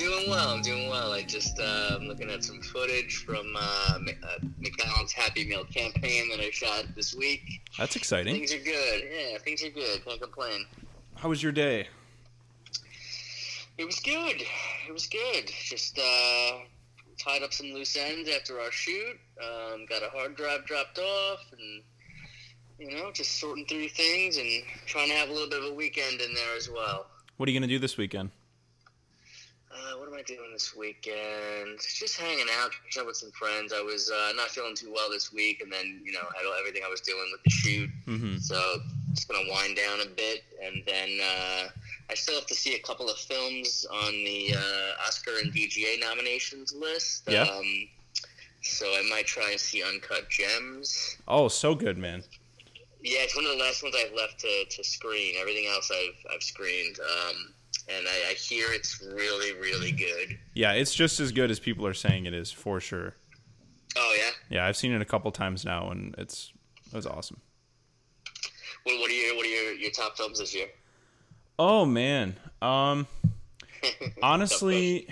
doing well. I'm doing well. I just uh, I'm looking at some footage from uh, uh, McDonald's Happy Meal campaign that I shot this week. That's exciting. Things are good. Yeah, things are good. Can't complain. How was your day? It was good. It was good. Just uh, tied up some loose ends after our shoot. Um, got a hard drive dropped off, and you know, just sorting through things and trying to have a little bit of a weekend in there as well. What are you gonna do this weekend? Uh, what am I doing this weekend? Just hanging out, catching up with some friends. I was uh, not feeling too well this week, and then you know had everything I was doing with the shoot. Mm-hmm. So just gonna wind down a bit, and then uh, I still have to see a couple of films on the uh, Oscar and PGA nominations list. Yeah. Um, so I might try and see Uncut Gems. Oh, so good, man. Yeah, it's one of the last ones I've left to, to screen. Everything else I've I've screened. Um, and I, I hear it's really, really good. Yeah, it's just as good as people are saying it is for sure. Oh yeah. Yeah, I've seen it a couple times now, and it's it was awesome. What, what are your what are your, your top films this year? Oh man, um, honestly,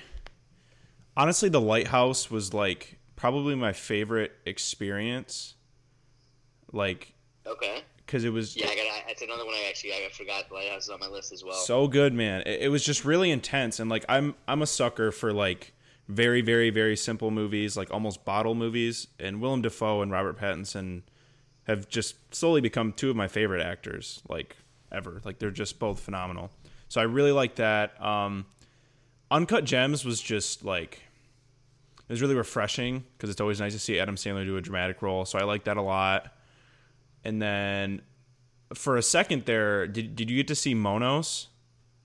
honestly, The Lighthouse was like probably my favorite experience. Like, Okay. Because it was Yeah, I got. That's another one I actually I forgot. Lighthouse is on my list as well. so good, man. It, it was just really intense, and like I'm I'm a sucker for like very very very simple movies, like almost bottle movies. And Willem Dafoe and Robert Pattinson have just slowly become two of my favorite actors, like ever. Like they're just both phenomenal. So I really like that. Um, Uncut Gems was just like it was really refreshing because it's always nice to see Adam Sandler do a dramatic role. So I like that a lot. And then for a second there, did did you get to see Monos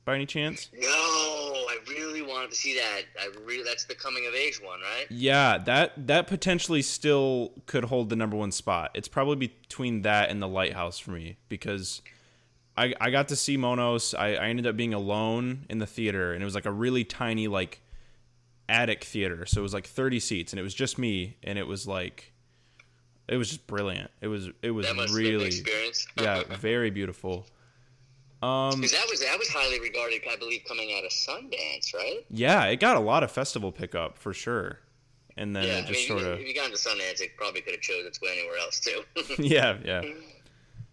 by any chance? no, I really wanted to see that. I really that's the coming of age one, right? Yeah, that that potentially still could hold the number one spot. It's probably between that and the Lighthouse for me because I I got to see Monos. I, I ended up being alone in the theater, and it was like a really tiny like attic theater. So it was like thirty seats, and it was just me, and it was like it was just brilliant. It was it was That must have been an really experience. yeah very beautiful. Um, that was that was highly regarded, I believe, coming out of Sundance, right? yeah, it got a lot of festival pickup for sure, and then yeah, it I just mean, sort if, of if you got into Sundance, it probably could have chosen to go anywhere else too. yeah, yeah.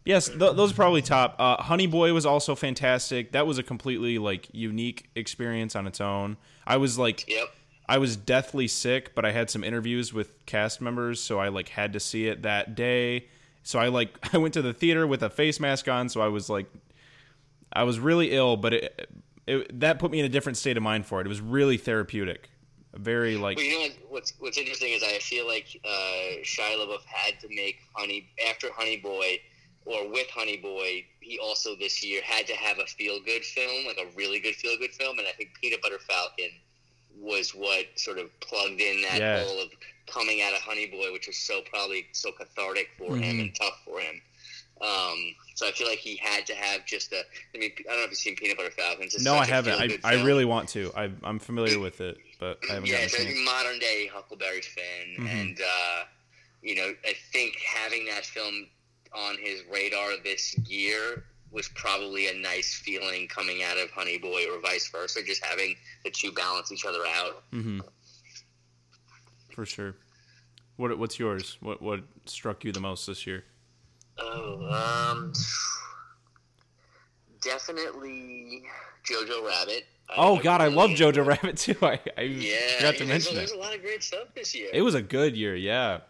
Yes, th- those are probably top. Uh, Honey Boy was also fantastic. That was a completely like unique experience on its own. I was like, yep. I was deathly sick, but I had some interviews with cast members, so I like had to see it that day. So I like I went to the theater with a face mask on, so I was like, I was really ill, but it, it that put me in a different state of mind for it. It was really therapeutic, very like Well, you know what, what's what's interesting is I feel like uh, Shia LaBeouf had to make Honey after Honey Boy or with Honey Boy. He also this year had to have a feel good film, like a really good feel good film, and I think Peanut Butter Falcon was what sort of plugged in that Yeah. hole of coming out of Honey Boy, which was so probably so cathartic for him Mhm. and tough for him. Um, so I feel like he had to have just a. I mean, I don't know if you've seen Peanut Butter Falcon. It's no, I haven't. I, I really want to. I, I'm familiar with it, but I haven't yeah, gotten a it's chance. modern day Huckleberry Finn, Mhm. and uh, you know, I think having that film on his radar this year was probably a nice feeling coming out of Honey Boy, or vice versa. Just having the two balance each other out. Mm-hmm. For sure. What What's yours? What What struck you the most this year? Oh, um, definitely Jojo Rabbit. Oh God, I love Jojo Rabbit too. I, I Yeah, forgot to there's, mention there's it. a lot of great stuff this year. It was a good year. Yeah.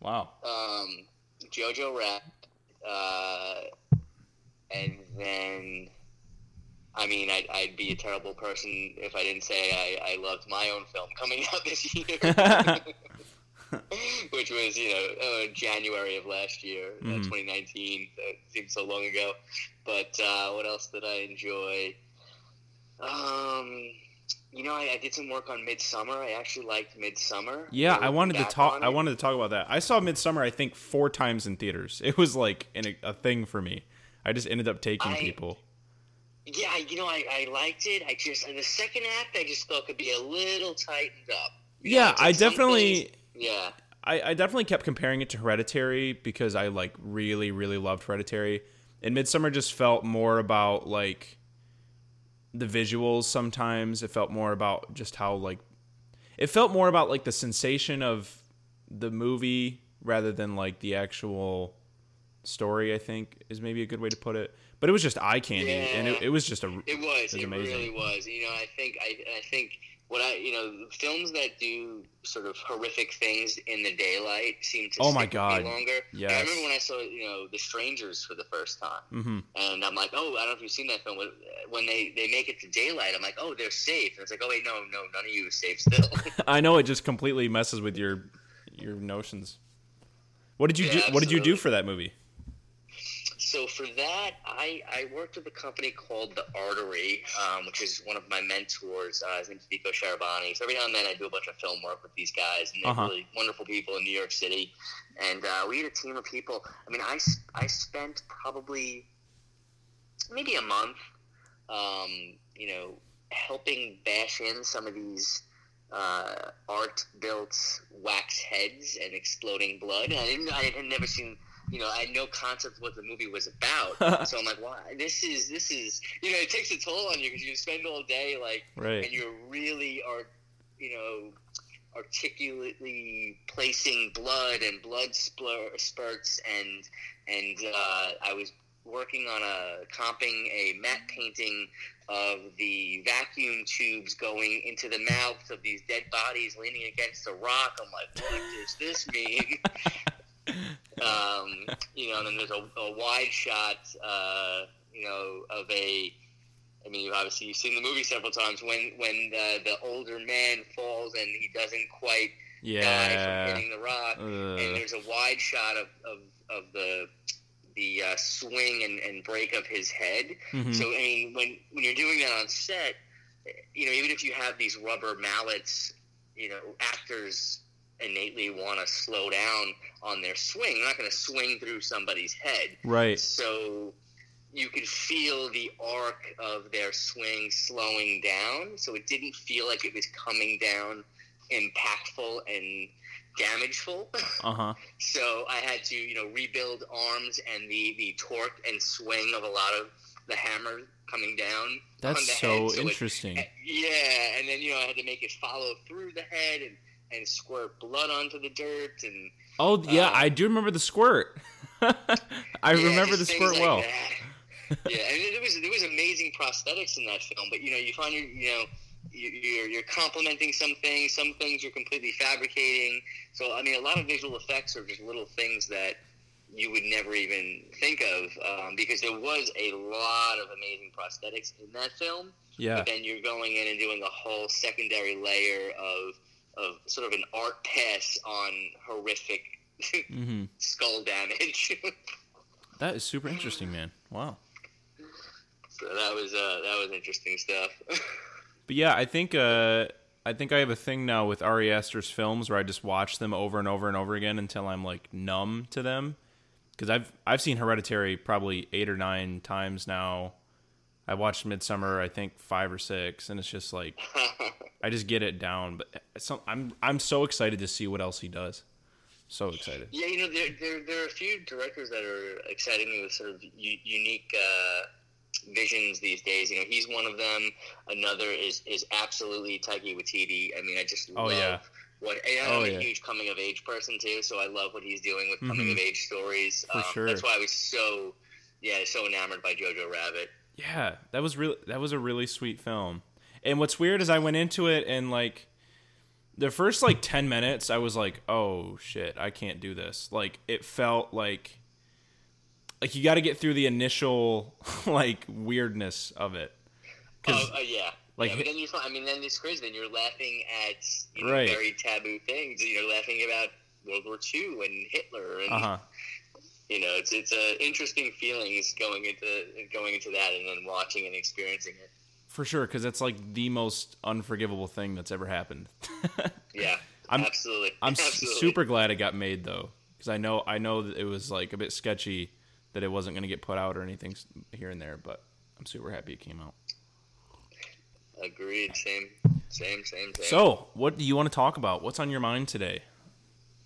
Wow. um, Jojo Rabbit, uh, and then, I mean, I'd, I'd be a terrible person if I didn't say I, I loved my own film coming out this year, which was, you know, uh, January of last year, uh, Mhm. 2019. That seems so long ago. But uh, what else did I enjoy? Um, you know, I, I did some work on Midsommar. I actually liked Midsommar. Yeah, I wanted to talk. I wanted to talk about that. I saw Midsommar. I think four times in theaters. It was like an, a thing for me. I just ended up taking I- people. Yeah, you know, I, I liked it. I just in the second act, I just thought could be a little tightened up. You know, Yeah, it's I definitely. yeah, I, I definitely kept comparing it to Hereditary because I like really really loved Hereditary, and Midsommar just felt more about like the visuals sometimes. It felt more about just how like it felt more about like the sensation of the movie rather than like the actual story. I think is maybe a good way to put it. But it was just eye candy, and it, it was just a. It was. It, It, was amazing. really was. You know, I think I, I think what I you know films that do sort of horrific things in the daylight seem to Oh my God. me longer. Yes. I remember when I saw you know The Strangers for the first time, hmm and I'm like, oh, I don't know if you've seen that film. When- they they make it to daylight, I'm like, oh, they're safe. And it's like, oh wait, no, no, none of you is safe still. I know it just completely messes with your your notions. What did you Yeah, do? What did you do for that movie? So for that, I, I worked with a company called The Artery, um, which is one of my mentors. Uh, his name's Vico Sharabani. So every now and then I do a bunch of film work with these guys, and they're Uh-huh. really wonderful people in New York City. And uh, we had a team of people. I mean, I, I spent probably maybe a month, um, you know, helping bash in some of these uh, art-built wax heads and exploding blood. I didn't. I had never seen. You know, I had no concept of what the movie was about. so I'm like, "Why? This is this is." You know, it takes a toll on you because you spend all day like, Right. and you really are, you know, articulately placing blood and blood splur- spurts and and uh, I was working on a comping a matte painting of the vacuum tubes going into the mouths of these dead bodies leaning against a rock. I'm like, what does this mean? um, you know, and then there's a, a wide shot, uh, you know, of a. I mean, obviously you've seen the movie several times. When when the, the older man falls and he doesn't quite die from hitting the rock, and there's a wide shot of, of, of the the uh, swing and, and break of his head. Mhm. So I mean, when when you're doing that on set, you know, even if you have these rubber mallets, you know, actors innately want to slow down on their swing. They're not going to swing through somebody's head. Right. So you could feel the arc of their swing slowing down. So it didn't feel like it was coming down impactful and damageful. Uh huh. So I had to, you know, rebuild arms and the, the torque and swing of a lot of the hammer coming down. on That's the so head. So it- interesting. yeah, and then you know I had to make it follow through the head and, and squirt blood onto the dirt and Oh yeah, um, I do remember the squirt. I yeah, remember the squirt like well. that. yeah, and there was there was amazing prosthetics in that film, but you know you find your you know you- you're you're complimenting some things, some things you're completely fabricating. So I mean, a lot of visual effects are just little things that you would never even think of um, because there was a lot of amazing prosthetics in that film. Yeah. But then you're going in and doing a whole secondary layer of of sort of an art pass on horrific hmm skull damage. That is super interesting, man. Wow. so that was uh, that was interesting stuff. But yeah, I think uh, I think I have a thing now with Ari Aster's films where I just watch them over and over and over again until I'm like numb to them. Because I've I've seen Hereditary probably eight or nine times now. I watched Midsommar I think five or six, and it's just like I just get it down. But so, I'm I'm so excited to see what else he does. So excited. yeah, you know, there, there there are a few directors that are exciting me with sort of u- unique uh, visions these days. You know, he's one of them. Another is is absolutely Taika Waititi. I mean, I just Oh, love yeah. what. And Oh, I'm yeah. a huge coming of age person too, so I love what he's doing with coming of age stories. Um, sure. That's why I was so yeah so enamored by Jojo Rabbit. Yeah, that was really that was a really sweet film. And what's weird is I went into it and like the first like 10 minutes I was like, "Oh shit, I can't do this." Like it felt like like you got to get through the initial like weirdness of it. Oh uh, yeah. like, yeah, but then you I mean, then it's crazy. Then you're laughing at you know, Right. very taboo things. You're laughing about World War II and Hitler, and uh-huh. You know, it's it's uh, interesting feelings going into going into that, and then watching and experiencing it. For sure cuz it's like the most unforgivable thing that's ever happened. Yeah, I'm- absolutely. I'm absolutely. super glad it got made though, because I know I know that it was like a bit sketchy that it wasn't going to get put out or anything here and there, but I'm super happy it came out. agreed. Same, same, same, same. So, what do you want to talk about? What's on your mind today?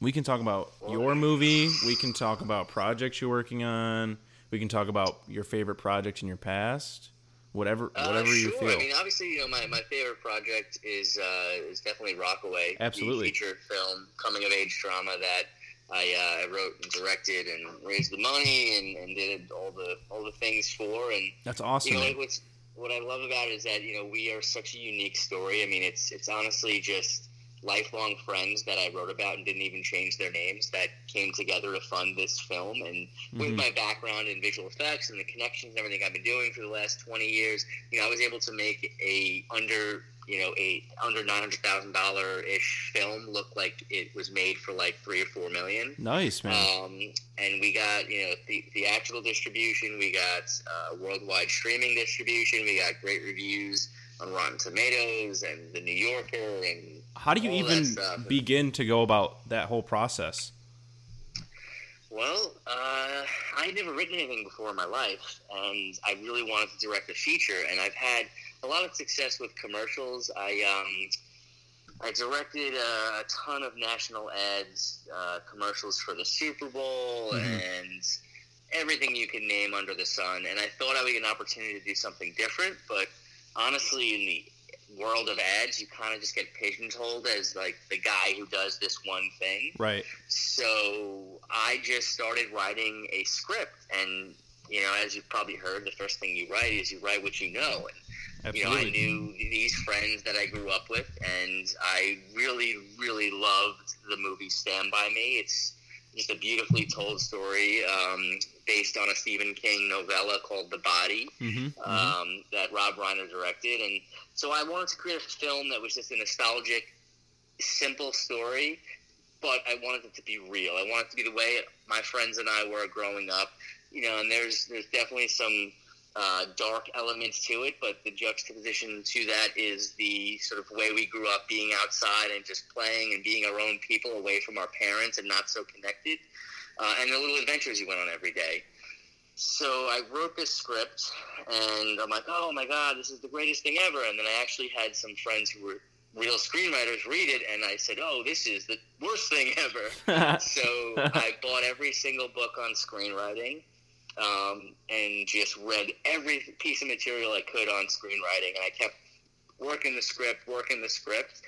We can talk about your movie. We can talk about projects you're working on. We can talk about your favorite project in your past. whatever Uh, whatever you sure. feel. I mean, obviously, you know, my, my favorite project is uh, is definitely Rockaway. Absolutely. the feature film coming of age drama that I, uh, I wrote and directed and raised the money and, and did all the all the things for. And That's awesome. you know, what's what I love about it is that you know we are such a unique story. I mean, it's it's honestly just lifelong friends that I wrote about and didn't even change their names that came together to fund this film. And with Mhm. my background in visual effects and the connections and everything I've been doing for the last twenty years, you know, I was able to make a under you know a under nine hundred thousand dollar ish film look like it was made for like three or four million. nice man. Um, and we got you know the, theatrical distribution, we got uh, worldwide streaming distribution, we got great reviews on Rotten Tomatoes and the New Yorker, and How do you even begin to go about that whole process? well, uh, I had never written anything before in my life, and I really wanted to direct a feature, and I've had a lot of success with commercials. I um, I directed a, a ton of national ads, uh, commercials for the Super Bowl, Mhm. and everything you can name under the sun. And I thought I would get an opportunity to do something different, but honestly, in the world of ads, you kind of just get pigeonholed as like the guy who does this one thing. Right. So I just started writing a script, and you know, as you've probably heard, the first thing you write is you write what you know. And you know, I knew these friends that I grew up with, and I really, really loved the movie Stand By Me. It's just a beautifully told story um, based on a Stephen King novella called The Body hmm um, that Rob Reiner directed. And so I wanted to create a film that was just a nostalgic, simple story, but I wanted it to be real. I wanted it to be the way my friends and I were growing up. You know, and there's there's definitely some uh, dark elements to it, but the juxtaposition to that is the sort of way we grew up being outside and just playing and being our own people away from our parents and not so connected, uh, and the little adventures you went on every day. So I wrote this script, and I'm like, oh my god, this is the greatest thing ever. And then I actually had some friends who were real screenwriters read it, and I said, oh, this is the worst thing ever. so I bought every single book on screenwriting. Um, and just read every piece of material I could on screenwriting, and I kept working the script, working the script.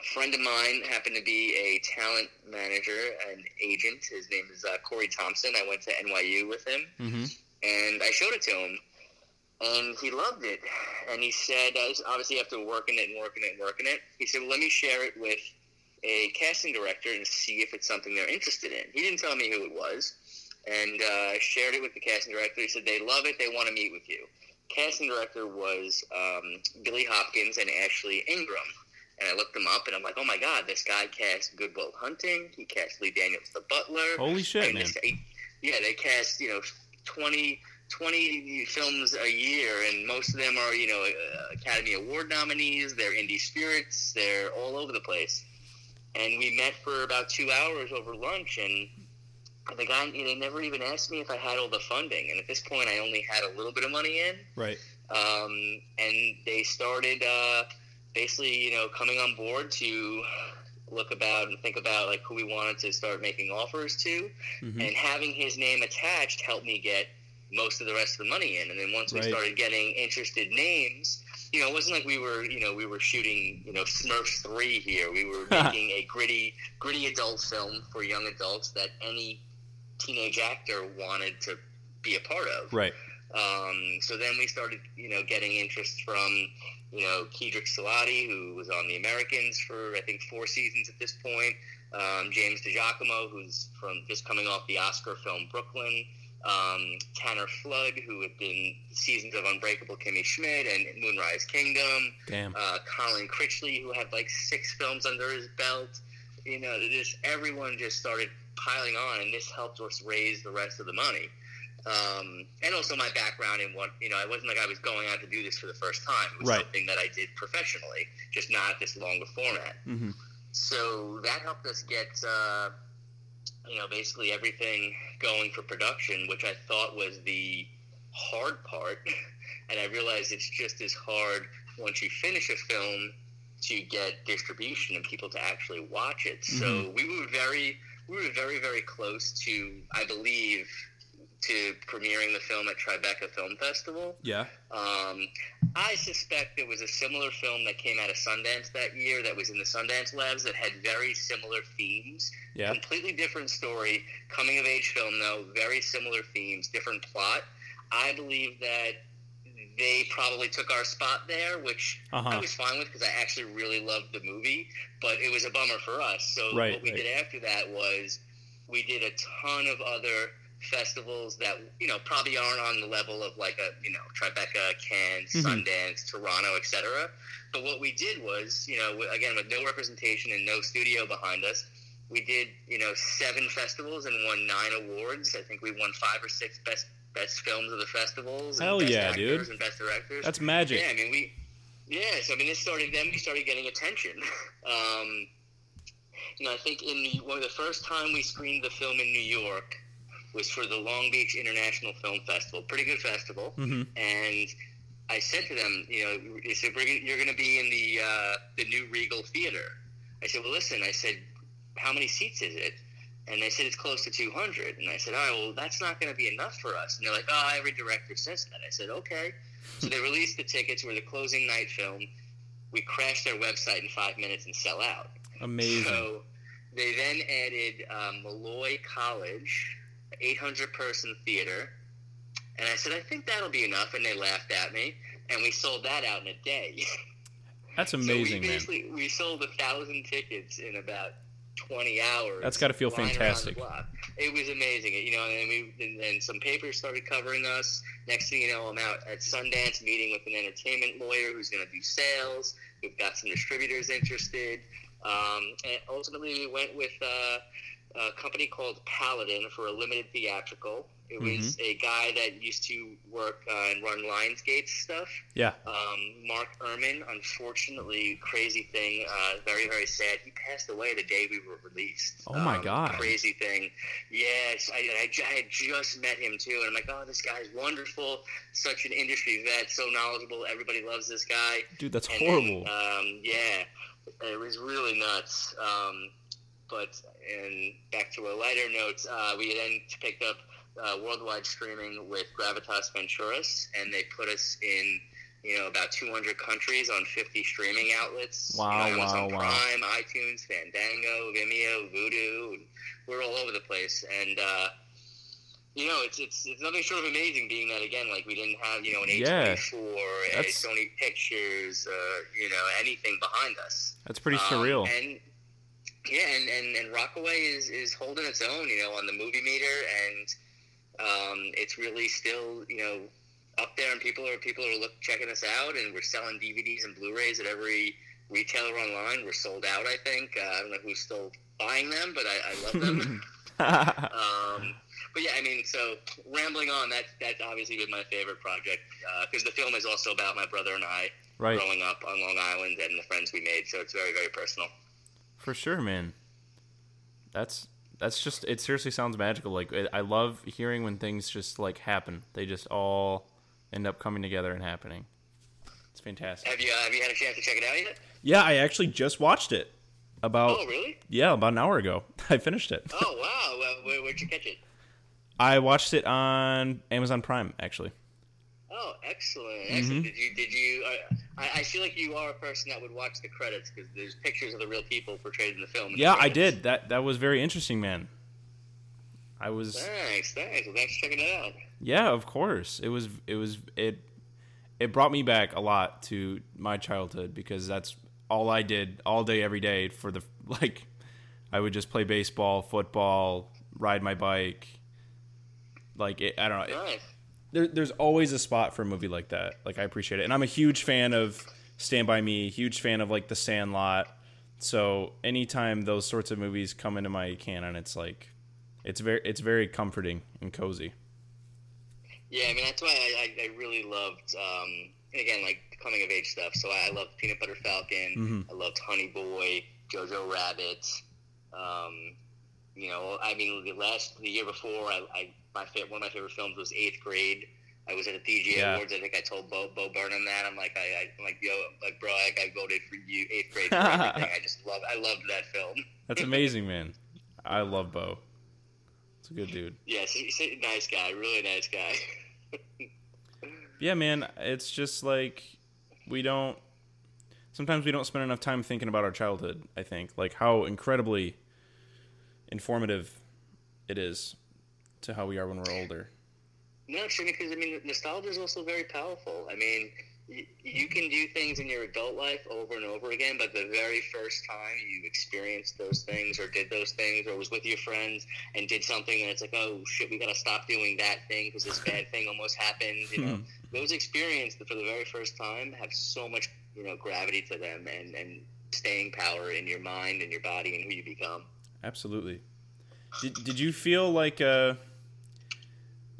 A friend of mine happened to be a talent manager and agent. His name is uh, Corey Thompson. I went to NYU with him, hmm and I showed it to him, and he loved it. And he said, obviously after working it and working it and working it, he said, well, "Let me share it with a casting director and see if it's something they're interested in." He didn't tell me who it was, and uh, shared it with the casting director. He said they love it, they want to meet with you. Casting director was um, Billy Hopkins and Ashley Ingram. And I looked them up, and I'm like, oh my god, this guy cast Good Will Hunting. He cast Lee Daniels, the butler. Holy shit, man. guy- yeah, they cast you know 20, 20 films a year, and most of them are you know uh, Academy Award nominees. They're indie spirits. They're all over the place. And we met for about two hours over lunch, and the guy they never even asked me if I had all the funding. And at this point, I only had a little bit of money in Right. um, and they started uh, basically, you know, coming on board to look about and think about like who we wanted to start making offers to, hmm and having his name attached helped me get most of the rest of the money in. And then once we Right. started getting interested names, you know, it wasn't like we were, you know, we were shooting, you know, Smurfs three here. We were making a gritty, gritty adult film for young adults that any teenage actor wanted to be a part of. Right. Um, so then we started, you know, getting interest from, you know, Keidrich Sellati, who was on The Americans for I think four seasons at this point. Um, James DiGiacomo, who's from just coming off the Oscar film Brooklyn. Um, Tanner Flood, who had been seasons of Unbreakable Kimmy Schmidt and Moonrise Kingdom. Damn. Uh, Colin Critchley, who had like six films under his belt. You know, just everyone just started piling on, and this helped us raise the rest of the money um, and also my background in what you know. I wasn't like I was going out to do this for the first time. It was Right. something that I did professionally, just not this longer format. hmm So that helped us get uh, you know basically everything going for production, which I thought was the hard part. And I realized it's just as hard once you finish a film to get distribution and people to actually watch it. So we were very we were very very close to I believe to premiering the film at Tribeca Film Festival. Yeah. Um, I suspect there was a similar film that came out of Sundance that year that was in the Sundance Labs that had very similar themes. Yeah. Completely different story, coming of age film though, very similar themes, different plot. I believe that they probably took our spot there, which Uh-huh. I was fine with because I actually really loved the movie, but it was a bummer for us. So Right, what we right. did after that was we did a ton of other festivals that you know probably aren't on the level of like a you know Tribeca, Cannes, Mhm. Sundance, Toronto, etc. But what we did was you know again with no representation and no studio behind us, we did you know seven festivals and won nine awards. I think we won five or six best best films of the festivals. And Hell best yeah, actors dude. And best directors. That's magic. Yeah, I mean we. Yeah, so I mean, this started. Then we started getting attention. Um, you know, I think in one of the first time we screened the film in New York was for the Long Beach International Film Festival. Pretty good festival. hmm And I said to them, you know, they said "We're gonna- you're going to be in the uh, the new Regal Theater. I said, well, listen. I said, how many seats is it? And they said it's close to 200. And I said, all right, well, that's not going to be enough for us. And they're like, oh, every director says that. I said, okay. So they released the tickets. We're the closing night film. We crashed their website in five minutes and sell out. Amazing. So they then added um, Molloy College, 800 person theater. And I said, I think that'll be enough. And they laughed at me. And we sold that out in a day. That's amazing, so we amazing, man. basically we sold a thousand tickets in about 20 hours. That's feel flying around the fantastic. It was amazing. You know, and we, and then some papers started covering us. Next thing you know, I'm out at Sundance meeting with an entertainment lawyer who's going to do sales. We've got some distributors interested. Um, and ultimately, we went with uh, a company called Paladin for a limited theatrical. It was Mm-hmm. a guy that used to work uh, and run Lionsgate stuff. Yeah. Um, Mark Urman, unfortunately, crazy thing, uh, very, very sad. He passed away the day we were released. Oh, my Um, God. Crazy thing. Yes, I, I, I had just met him too, and I'm like, oh, this guy's wonderful. Such an industry vet, so knowledgeable. Everybody loves this guy. Dude, that's And horrible. then, um, yeah, it was really nuts. Um, but and back to a lighter note, uh, we then picked up uh, worldwide streaming with Gravitas Ventures, and they put us in you know about 200 countries on 50 streaming outlets. Wow, you know, wow, wow. Prime, iTunes, Fandango, Vimeo, Vudu. We're all over the place, and. Uh, you know, it's it's it's nothing short of amazing. Being that again, like we didn't have you know an A twenty four, Sony Pictures, uh, you know anything behind us. That's pretty Um, surreal. And yeah, and, and, and Rockaway is, is holding its own, you know, on the movie meter, and um, it's really still, you know, up there, and people are people are look, checking us out, and we're selling DVDs and Blu-rays at every retailer online. We're sold out, I think. Uh, I don't know who's still buying them, but I, I love them. um, but yeah, I mean, so rambling on, that that's obviously been my favorite project because the film is also about my brother and I right. growing up on Long Island and the friends we made. So it's very, very personal. For sure, man. That's that's just it. Seriously, sounds magical. Like it, I love hearing when things just like happen. They just all end up coming together and happening. It's fantastic. Have you uh, have you had a chance to check it out yet? Yeah, I actually just watched it. About Oh, really? yeah, about an hour ago. I finished it. Oh, wow. Well, where, where'd you catch it? I watched it on Amazon Prime. Actually, Oh, excellent! Mm-hmm. Excellent. Did you? Did you? Uh, I, I feel like you are a person that would watch the credits because there's pictures of the real people portrayed in the film. in the yeah, I did. That that was very interesting, man. I was Thanks, thanks. Well, thanks for checking it out. Yeah, of course. It was it was it it brought me back a lot to my childhood because that's all I did all day every day for the like I would just play baseball, football, ride my bike. Like it, I don't know. Nice. There, there's always a spot for a movie like that. Like I appreciate it, and I'm a huge fan of Stand by Me. Huge fan of like The Sandlot. So anytime those sorts of movies come into my canon, it's like it's very it's very comforting and cozy. Yeah, I mean that's why I, I, I really loved. Um, again, like coming of age stuff. So I, I loved Peanut Butter Falcon. Mhm. I loved Honey Boy, Jojo Rabbit. Um, you know, I mean, the last the year before, I, I my one of my favorite films was Eighth Grade. I was at the PGA Yeah. Awards. I think I told Bo Bo Burnham that. I'm like, I, I I'm like, yo, like, bro, I, I voted for you, Eighth Grade for everything. I just love, I loved that film. That's amazing, man. I love Bo. It's a good dude. Yes, he's a nice guy. Really nice guy. Yeah, man, it's just like we don't. Sometimes we don't spend enough time thinking about our childhood. I think like how incredibly informative it is to how we are when we're older. No, sure, because I mean, nostalgia is also very powerful. I mean, y- you can do things in your adult life over and over again, but the very first time you experienced those things or did those things or was with your friends and did something and it's like, oh shit, we gotta stop doing that thing because this bad thing almost happened. You know, those experiences for the very first time have so much, you know, gravity to them and and staying power in your mind and your body and who you become. Absolutely. Did Did you feel like uh,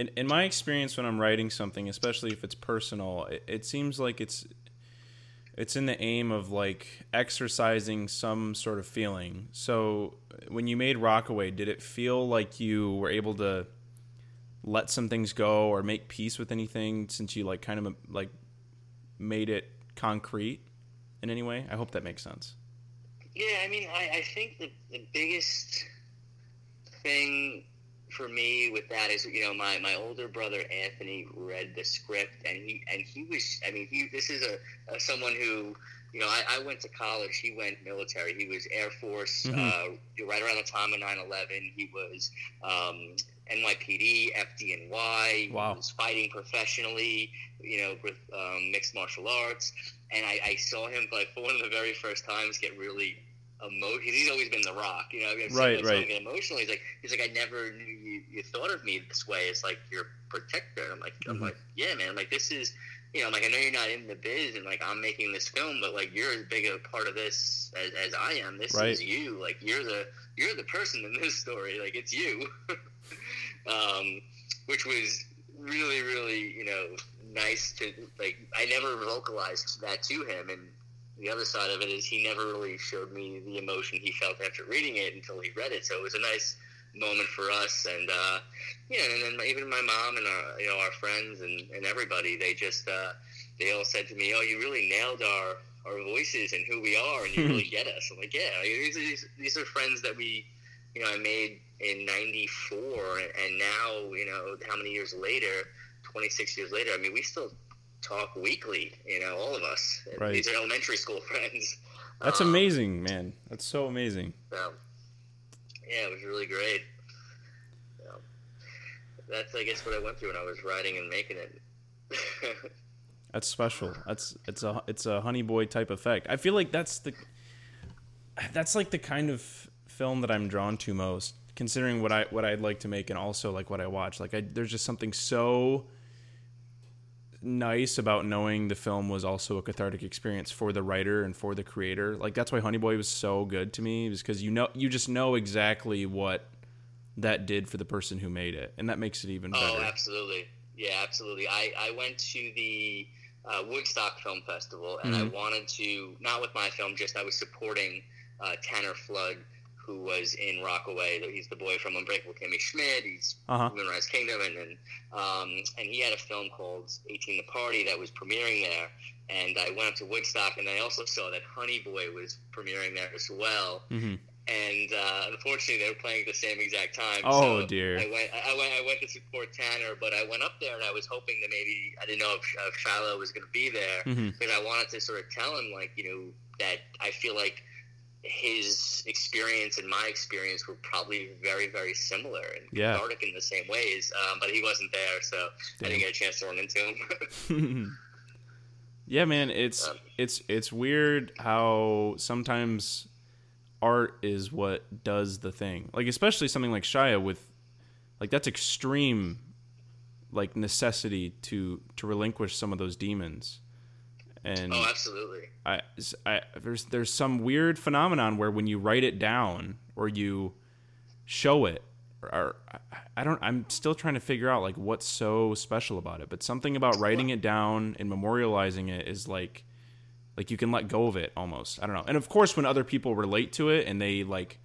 in in my experience when I'm writing something, especially if it's personal, it, it seems like it's it's in the aim of like exercising some sort of feeling. So when you made Rockaway, did it feel like you were able to let some things go or make peace with anything since you like kind of like made it concrete in any way? I hope that makes sense. Yeah, I mean, I, I think the, the biggest thing for me with that is, you know, my, my older brother Anthony read the script and he and he was, I mean, he this is a, a someone who, you know, I, I went to college. He went military. He was Air Force Mhm. uh, right around the time of 9/11. He was um, NYPD, FDNY. Wow. He was fighting professionally, you know, with um, mixed martial arts. And I, I saw him like for one of the very first times get really emotional. He's always been the rock, you know. Right, right. Get emotional. He's like, he's like, I never knew you, you thought of me this way. It's like your protector. I'm like, Mhm. I'm like, yeah, man. Like this is, you know, I'm like I know you're not in the biz, and like I'm making this film, but like you're as big a part of this as, as I am. This Right. is you. Like you're the you're the person in this story. Like it's you. um, which was really, really, you know, nice to like. I never vocalized that to him, and the other side of it is he never really showed me the emotion he felt after reading it until he read it. So it was a nice moment for us, and uh, yeah, and then even my mom and our, you know, our friends and, and everybody, they just uh, they all said to me, "Oh, you really nailed our." Our voices and who we are, and you really get us. I'm like, yeah, these, are, these, these are friends that we you know, I made in '94, and now, you know, how many years later? 26 years later. I mean, we still talk weekly. You know, all of us. Right. These are elementary school friends. That's Um, amazing, man. That's so amazing. So, yeah, it was really great. So, that's, I guess, what I went through when I was writing and making it. That's special. That's it's a it's a honey boy type effect. I feel like that's the that's like the kind of film that I'm drawn to most, considering what I what I'd like to make and also like what I watch. Like I, there's just something so nice about knowing the film was also a cathartic experience for the writer and for the creator. Like that's why Honey Boy was so good to me, is because you know you just know exactly what that did for the person who made it, and that makes it even better. Oh, absolutely. Yeah, absolutely. I, I went to the uh, Woodstock Film Festival, and I Mhm. wanted to, not with my film, just I was supporting uh, Tanner Flood, who was in Rockaway. He's the boy from Unbreakable Kimmy Schmidt. He's Uh-huh. Moonrise Kingdom, and then um, and he had a film called 18 the Party that was premiering there. And I went up to Woodstock, and I also saw that Honey Boy was premiering there as well hmm and uh, unfortunately they were playing at the same exact time. Oh, so dear. I went, I went, I went to support Tanner, but I went up there and I was hoping that maybe I didn't know if, if Shiloh was going to be there because I wanted to sort of tell him like you know that I feel like his experience and my experience were probably very very similar and Yeah. cathartic in the same ways. Um, but he wasn't there, so I didn't get a chance to run into him. yeah, man, it's Um, it's it's weird how sometimes art is what does the thing. Like especially something like Shia with like that's extreme like necessity to to relinquish some of those demons. And oh, absolutely. I, I there's there's some weird phenomenon where when you write it down or you show it or, or I, I don't I'm still trying to figure out like what's so special about it. But something about writing it down and memorializing it is like like you can let go of it almost. I don't know. And of course when other people relate to it and they like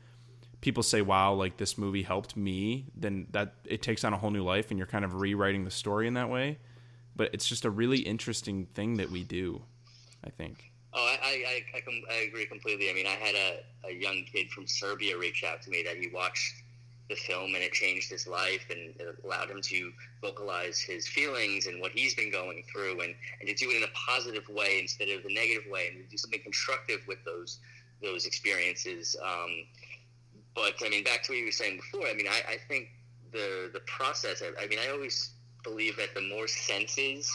people say wow like this movie helped me then that it takes on a whole new life and you're kind of rewriting the story in that way but it's just a really interesting thing that we do I think Oh, I I, I, I, I agree completely. I mean, I had a, a young kid from Serbia reach out to me that he watched the film and it changed his life and it allowed him to vocalize his feelings and what he's been going through and, and to do it in a positive way instead of the negative way and to do something constructive with those those experiences. Um, but I mean, back to what you were saying before. I mean, I, I think the the process. I, I mean, I always believe that the more senses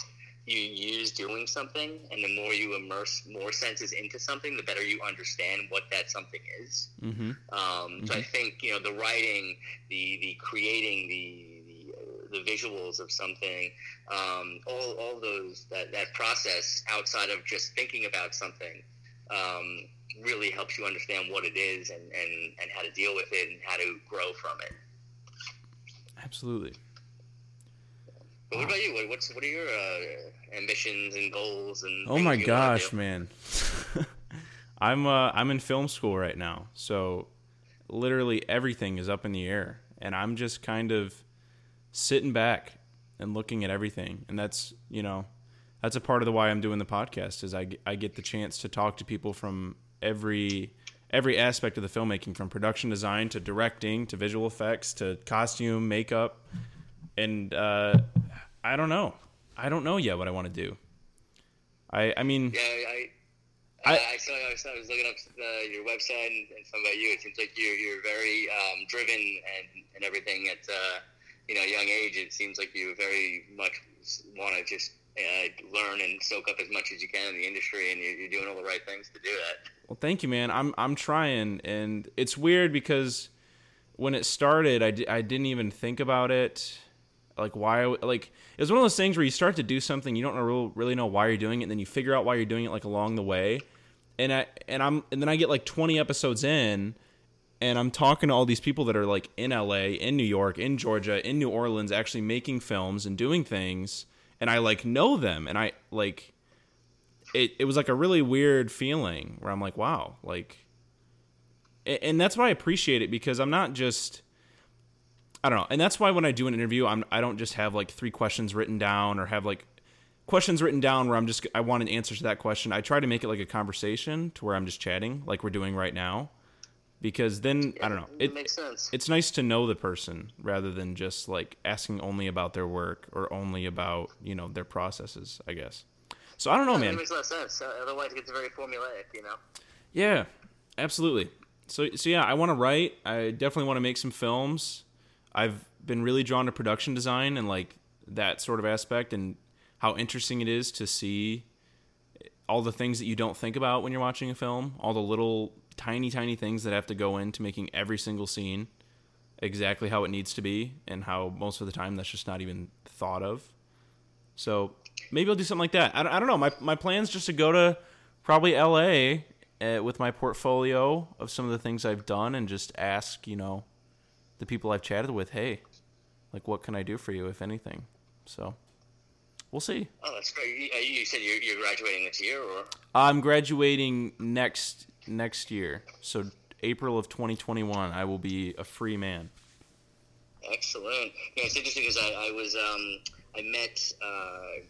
you use doing something, and the more you immerse more senses into something, the better you understand what that something is. Mm-hmm. Um, Mm-hmm. So I think you know the writing, the the creating, the the, uh, the visuals of something, um, all all those that that process outside of just thinking about something. Um, really helps you understand what it is and, and, and how to deal with it and how to grow from it. Absolutely. But what about you? What, what's what are your uh, ambitions and goals and? Oh my gosh, man. I'm uh I'm in film school right now. So literally everything is up in the air and I'm just kind of sitting back and looking at everything. And that's, you know, that's a part of the why I'm doing the podcast is I, get- I get the chance to talk to people from every every aspect of the filmmaking from production design to directing to visual effects to costume, makeup and uh I don't know. I don't know yet what I want to do. I I mean Yeah, I. I- I, I, saw, I, saw, I was looking up uh, your website and, and something about you. It seems like you're you're very um, driven and, and everything at uh, you know a young age. It seems like you very much want to just uh, learn and soak up as much as you can in the industry, and you're, you're doing all the right things to do that. Well, thank you, man. I'm I'm trying, and it's weird because when it started, I, I didn't even think about it. Like why? Like it was one of those things where you start to do something, you don't really know why you're doing it, and then you figure out why you're doing it like along the way. And I and I'm and then I get like 20 episodes in, and I'm talking to all these people that are like in LA, in New York, in Georgia, in New Orleans, actually making films and doing things, and I like know them, and I like it, it was like a really weird feeling where I'm like, wow, like, and that's why I appreciate it because I'm not just, I don't know, and that's why when I do an interview, I'm I don't just have like three questions written down or have like questions written down where I'm just I want an answer to that question. I try to make it like a conversation to where I'm just chatting like we're doing right now, because then I don't know, It, it makes sense. it's nice to know the person rather than just like asking only about their work or only about you know their processes. I guess. So I don't know, It man. makes less sense. Uh, otherwise, it gets very formulaic, you know. Yeah, absolutely. So so yeah, I want to write. I definitely want to make some films. I've been really drawn to production design and like that sort of aspect and how interesting it is to see all the things that you don't think about when you're watching a film, all the little tiny tiny things that have to go into making every single scene exactly how it needs to be and how most of the time that's just not even thought of. So maybe I'll do something like that. I don't, I don't know. My my plan's just to go to probably L.A. Uh, with my portfolio of some of the things I've done and just ask, you know, the people I've chatted with, hey, like what can I do for you, if anything. So we'll see. Oh, that's great. You, uh, you said you're, you're graduating this year, or I'm graduating next next year, so April of 2021. I will be a free man. excellent. Yeah, it's interesting because I, I was um, I met uh,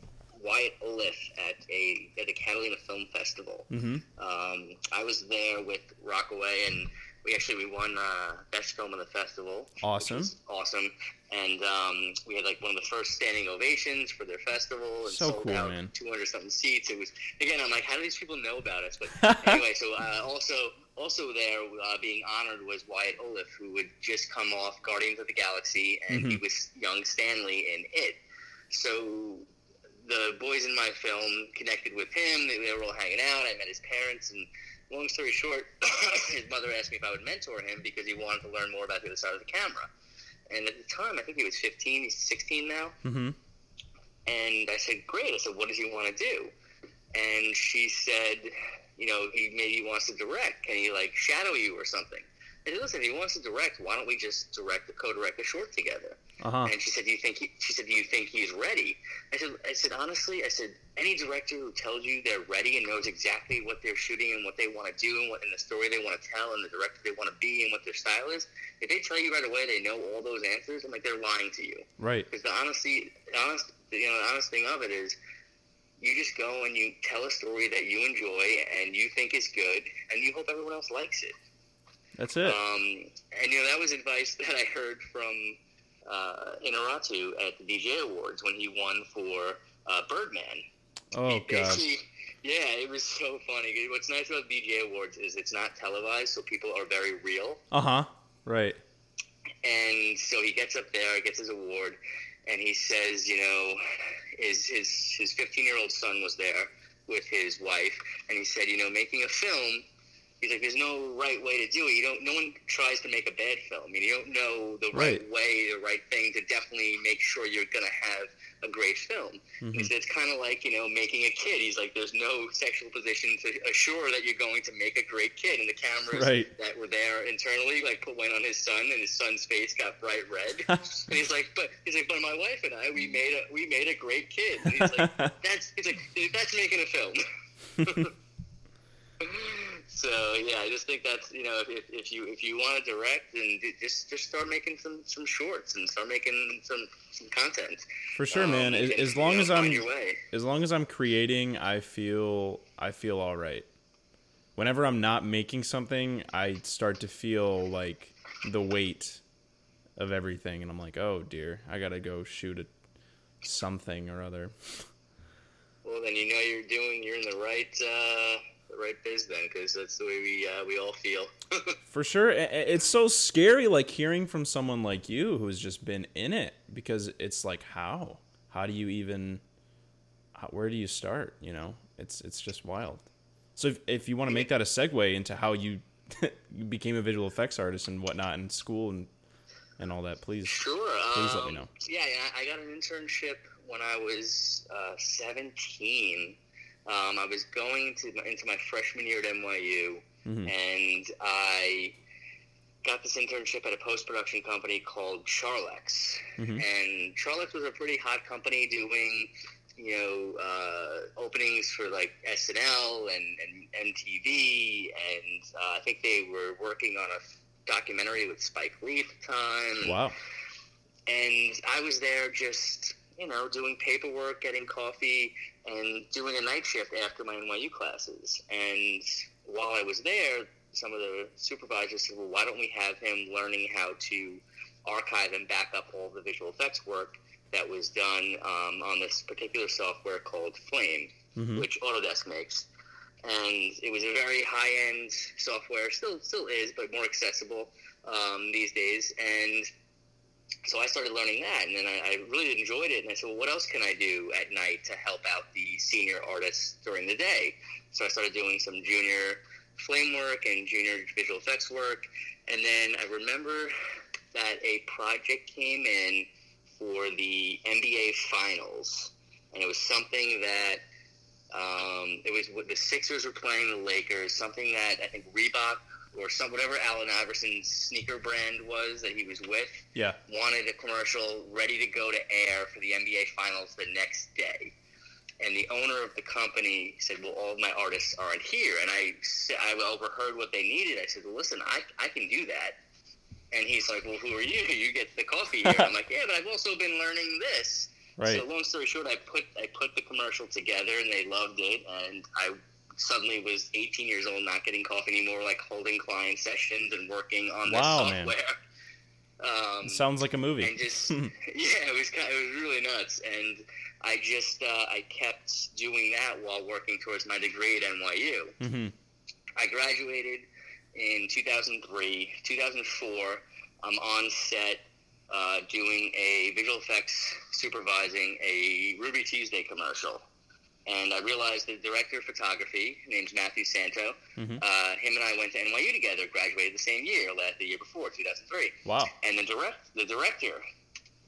Wyatt Oleff at a at the Catalina Film Festival. Mm-hmm. Um, I was there with Rockaway, and we actually we won uh, best film of the festival. Awesome. awesome, and um, we had like one of the first standing ovations for their festival, and So sold cool, out man. 200 something seats. It was again, I'm like, how do these people know about us? But anyway, so uh, also also there uh, being honored was Wyatt Oleff, who had just come off Guardians of the Galaxy, and he Mhm. was young Stanley in it. So the boys in my film connected with him. They, they were all hanging out. I met his parents, and long story short, his mother asked me if I would mentor him because he wanted to learn more about the other side of the camera. And at the time, I think he was 15. He's 16 now. Mm-hmm. And I said, "Great." I said, "What does he want to do?" And she said, "You know, he maybe wants to direct. Can he like shadow you or something?" I said, "Listen, if he wants to direct, why don't we just direct, co-direct a short together?" Uh huh. And she said, "Do you think?" He, she said, "Do you think he's ready?" I said, "I said honestly, I said any director who tells you they're ready and knows exactly what they're shooting and what they want to do and what and the story they want to tell and the director they want to be and what their style is, if they tell you right away they know all those answers, I'm like they're lying to you. Right. Because the honesty, the honest, you know, the honest thing of it is." You just go and you tell a story that you enjoy and you think is good, and you hope everyone else likes it. That's it. Um, and you know that was advice that I heard from uh, Iñárritu at the DGA Awards when he won for uh, Birdman. oh He god. Yeah, it was so funny. What's nice about DGA Awards is it's not televised, so people are very real. Uh huh. Right. And so he gets up there, gets his award, and he says, you know, his his his 15 year old son was there with his wife, and he said, you know, making a film. He's like, there's no right way to do it. You don't. No one tries to make a bad film. You don't know the right, Right. way, the right thing to definitely make sure you're gonna have a great film. Mhm. He said it's kind of like you know making a kid. He's like, there's no sexual position to assure that you're going to make a great kid. And the cameras Right. that were there internally like put one on his son, and his son's face got bright red. and he's like, but he's like, but my wife and I, we made a we made a great kid. And he's like, that's he's like that's making a film. so yeah, I just think that's you know if, if, if you if you want to direct, and just just start making some some shorts and start making some some content. For sure, Um, man. As, as long know, as I'm as long as I'm creating, I feel I feel all right. Whenever I'm not making something, I start to feel like the weight of everything, and I'm like, oh dear, I gotta go shoot a something or other. Well, then you know you're doing you're in the right uh, the right biz then, because that's the way we uh, we all feel. For sure, it's so scary, like hearing from someone like you who's just been in it, because it's like, how, how do you even, how, where do you start? You know, it's it's just wild. So if if you want to make that a segue into how you you became a visual effects artist and whatnot in school and and all that, please. Sure. Please let me um, know. Yeah, yeah, I got an internship when I was uh, 17. Um, I was going to into my freshman year at NYU, Mhm. and I got this internship at a post production company called Charlex. Mhm. And Charlex was a pretty hot company doing, you know, uh, openings for like SNL and, and MTV, and uh, I think they were working on a documentary with Spike Lee at the time Wow. and I was there just you know doing paperwork, getting coffee, and doing a night shift after my NYU classes. And while I was there, some of the supervisors said, "Well, why don't we have him learning how to archive and back up all the visual effects work that was done um, on this particular software called Flame, Mhm. which Autodesk makes." And it was a very high-end software, still still is, but more accessible um, these days. And so I started learning that, and then I, I really enjoyed it. And I said, well, what else can I do at night to help out the senior artists during the day? So I started doing some junior flame work and junior visual effects work. And then I remember that a project came in for the NBA Finals, and it was something that um, it was the Sixers were playing the Lakers, something that I think Reebok or some whatever Allen Iverson's sneaker brand was that he was with Yeah. wanted a commercial ready to go to air for the NBA Finals the next day. And the owner of the company said, "Well, all of my artists aren't here." And I, I overheard what they needed. I said, "Well, listen, I, I can do that." And he's like, "Well, who are you? You get the coffee here." I'm like, "Yeah, but I've also been learning this." Right. So long story short, I put I put the commercial together, and they loved it. And I suddenly was 18 years old, not getting coffee anymore, like holding client sessions and working on this Wow, man. software. Um, Sounds like a movie. and just yeah, it was kind of, it was really nuts. And I just uh, I kept doing that while working towards my degree at NYU. hmm I graduated in 2003. 2004, I'm on set uh, doing a visual effects supervising a Ruby Tuesday commercial. And I realized the director of photography, named Matthew Santo, Mhm. uh, him and I went to NYU together, graduated the same year, the year before, 2003 Wow. and the direct the director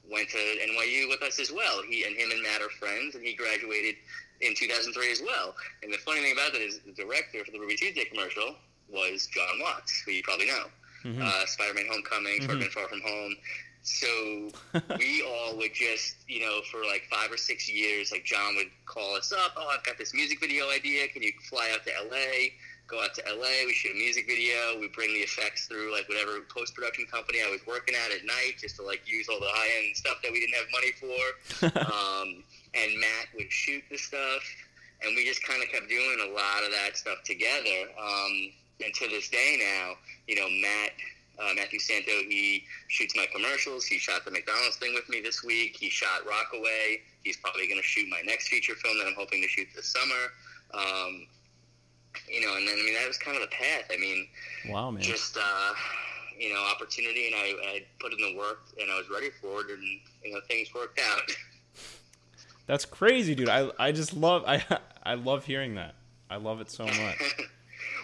went to NYU with us as well. He and him and Matt are friends, and he graduated in 2003 as well. And the funny thing about that is the director for the Ruby Tuesday commercial was Jon Watts, who you probably know, Mhm. uh, Spider-Man: Homecoming, Mhm. Spider-Man: Far From Home. So we all would just, you know, for like five or six years, like Jon would call us up. Oh, I've got this music video idea. Can you fly out to LA? Go out to LA. We shoot a music video. We bring the effects through like whatever post production company I was working at at night, just to like use all the high end stuff that we didn't have money for. um, and Matt would shoot the stuff, and we just kind of kept doing a lot of that stuff together. Um, and to this day now, you know, Matt uh, Matthew Santo, he shoots my commercials. He shot the McDonald's thing with me this week. He shot Rockaway. He's probably going to shoot my next feature film that I'm hoping to shoot this summer. Um, you know, and then I mean that was kind of the path. I mean, wow, man, just uh, you know, opportunity, and I, I put in the work, and I was ready for it, and you know, things worked out. That's crazy, dude. I I just love I I love hearing that. I love it so much.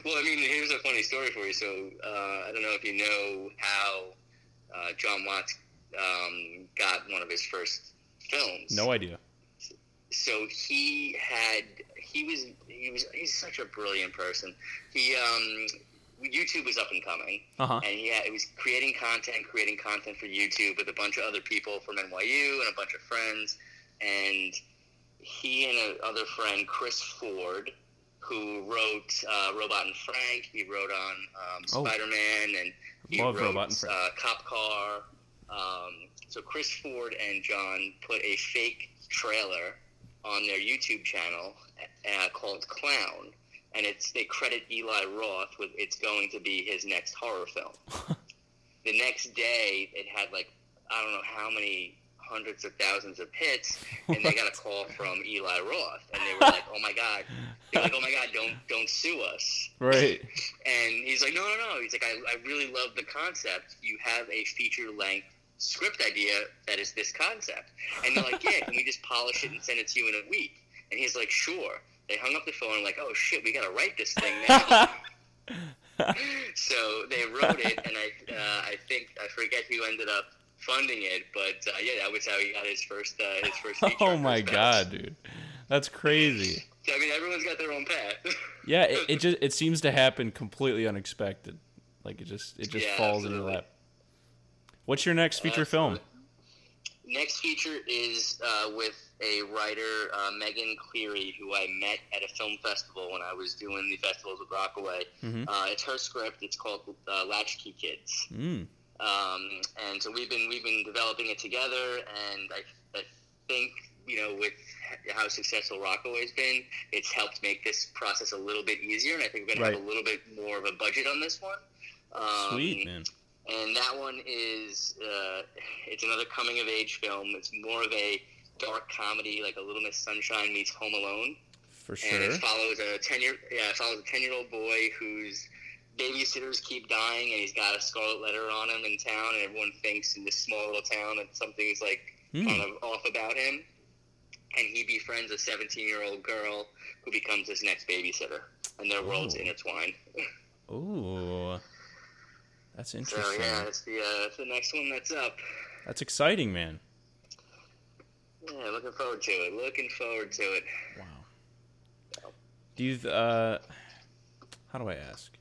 Well, I mean, here's a funny story for you. So uh, I don't know if you know how uh, Jon Watts um, got one of his first films. No idea. So he had he was he was he's such a brilliant person. He um, YouTube was up and coming, uh-huh. and he had, he was creating content, creating content for YouTube with a bunch of other people from NYU and a bunch of friends, and he and another friend, Chris Ford, who wrote uh, Robot and Frank. He wrote on um, Spider Man, oh. and he Love wrote Robot and Frank. Uh, Cop Car. Um, so Chris Ford and Jon put a fake trailer on their YouTube channel uh, called Clown, and it's they credit Eli Roth with it's going to be his next horror film. the next day, it had like I don't know how many hundreds of thousands of hits, and they got a call from Eli Roth, and they were like, "Oh my god." They're like, "Oh my God! Don't don't sue us!" Right. And he's like, "No, no, no." He's like, "I, I really love the concept. You have a feature length script idea that is this concept." And they're like, "Yeah, can we just polish it and send it to you in a week?" And he's like, "Sure." They hung up the phone and like, "Oh shit, we got to write this thing now." so they wrote it, and I uh, I think I forget who ended up funding it, but uh, yeah, that was how he got his first uh, his first. Oh my god, dude, that's crazy. I mean, everyone's got their own path. yeah, it, it, just it seems to happen completely unexpected. Like it just it just Yeah, falls in absolutely. your lap. What's your next feature film? Next feature is uh, with a writer, uh, Megan Cleary, who I met at a film festival when I was doing the festivals with Rockaway. Mhm. Uh, it's her script. It's called uh, Latchkey Kids. Mm. Um, and so we've been we've been developing it together, and I, I think you know with how successful Rockaway's been, it's helped make this process a little bit easier. And I think we're going to have a little bit more of a budget on this one. Um, Sweet man. and that one is uh, it's another coming of age film. It's more of a dark comedy, like a Little Miss Sunshine meets Home Alone, For sure. and it follows a ten year yeah it follows a ten year old boy whose babysitters keep dying, and he's got a scarlet letter on him in town, and everyone thinks in this small little town that something's like Hmm. kind of off about him. And he befriends a 17 year old girl who becomes his next babysitter, and their worlds Oh. intertwine. Ooh, that's So interesting. yeah, that's the uh, that's the next one that's up. That's exciting, man. Yeah, looking forward to it. Looking forward to it. Wow. Do you uh how do I ask?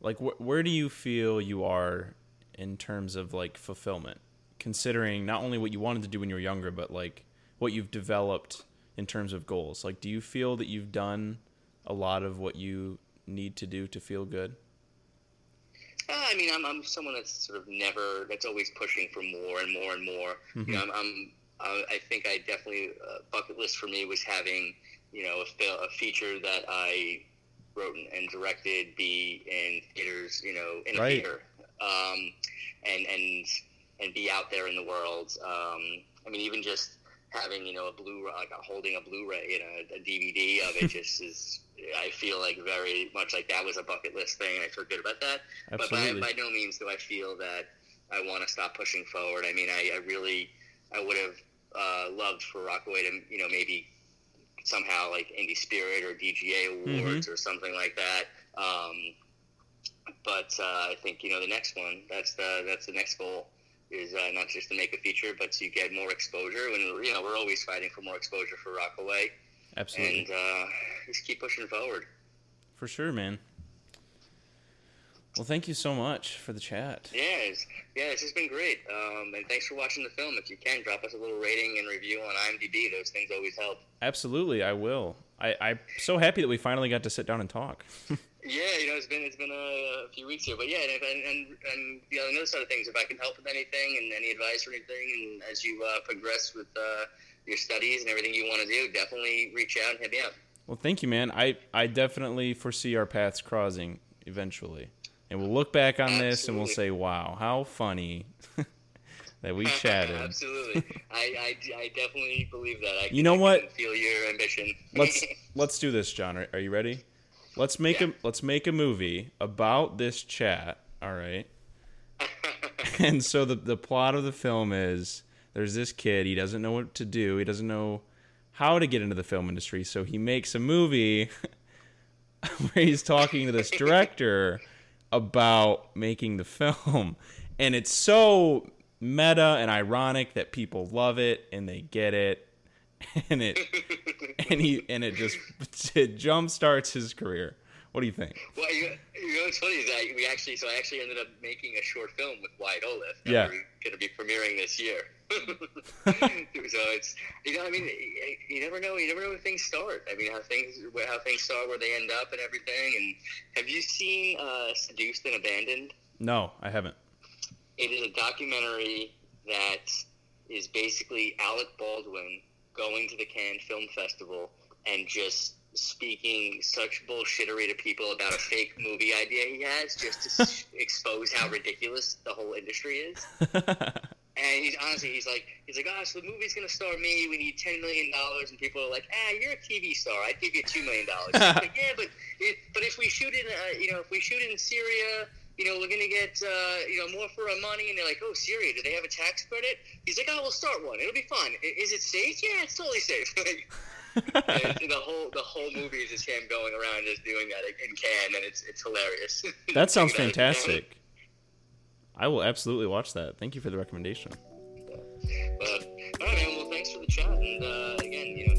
Like wh- where do you feel you are in terms of like fulfillment considering not only what you wanted to do when you were younger but like what you've developed in terms of goals? Like do you feel that you've done a lot of what you need to do to feel good? Uh, I mean, I'm, I'm someone that's sort of never that's always pushing for more and more and more. You know, I'm, I'm uh, I think I definitely uh, bucket list for me was having you know a, a feature that I wrote and, and directed be in theaters, you know, in a Right. theater, um, and and and be out there in the world. Um, I mean, even just having you know a blue like holding a Blu-ray, you know, a DVD of it just is. I feel like very much like that was a bucket list thing, and I feel good about that. Absolutely. But by, by no means do I feel that I want to stop pushing forward. I mean, I, I really, I would have uh, loved for Rockaway to, you know, maybe somehow like Indie Spirit or DGA awards or something like that. Um, but uh, I think you know the next one. That's the that's the next goal is uh, not just to make a feature, but to get more exposure. And you know, we're always fighting for more exposure for Rockaway, Absolutely. and uh, just keep pushing forward. For sure, man. Well, thank you so much for the chat. Yes, it's, yeah, it's just been great. Um, and thanks for watching the film. If you can, drop us a little rating and review on IMDb. Those things always help. Absolutely, I will. I, I'm so happy that we finally got to sit down and talk. Yeah, you know, it's been it's been a, a few weeks here, but yeah, and, and, and and the other side of things, if I can help with anything and any advice or anything, and as you uh, progress with uh, your studies and everything you want to do, definitely reach out and hit me up. Well, thank you, man. I I definitely foresee our paths crossing eventually, and we'll look back on this and we'll say, "Wow, how funny." that we chatted. Absolutely, I, I, I, definitely believe that. I you know what? Feel your ambition. let's let's do this, John. Are, are you ready? Let's make yeah. a let's make a movie about this chat. All right. and so the the plot of the film is there's this kid. He doesn't know what to do. He doesn't know how to get into the film industry. So he makes a movie where he's talking to this director about making the film, and it's so meta and ironic that people love it and they get it. And it and he and it just it jump starts his career what do you think? Well you, you know what's funny is that we actually so i actually ended up making a short film with wyatt that yeah. we're going to be premiering this year. So it's you know i mean you never know you never know where things start. I mean how things how things start where they end up and everything. And have you seen uh, seduced and abandoned? No i haven't. It is a documentary that is basically Alec Baldwin going to the Cannes Film Festival and just speaking such bullshittery to people about a fake movie idea he has just to expose how ridiculous the whole industry is. and he's honestly, he's like, he's like, oh, so the movie's gonna star me. We need ten million dollars, and people are like, ah, you're a TV star. I'd give you two million dollars. like, yeah, but it, but if we shoot in, uh, you know, if we shoot in Syria you know, we're going to get, uh, you know, more for our money. And they're like, oh, Syria, do they have a tax credit? He's like, oh, we'll start one. It'll be fun. Is it safe? Yeah, it's totally safe. the whole the whole movie is just him going around just doing that in Cannes, and it's it's hilarious. That sounds fantastic. I will absolutely watch that. Thank you for the recommendation. But, all right, man. Well, thanks for the chat, and uh, again, you know.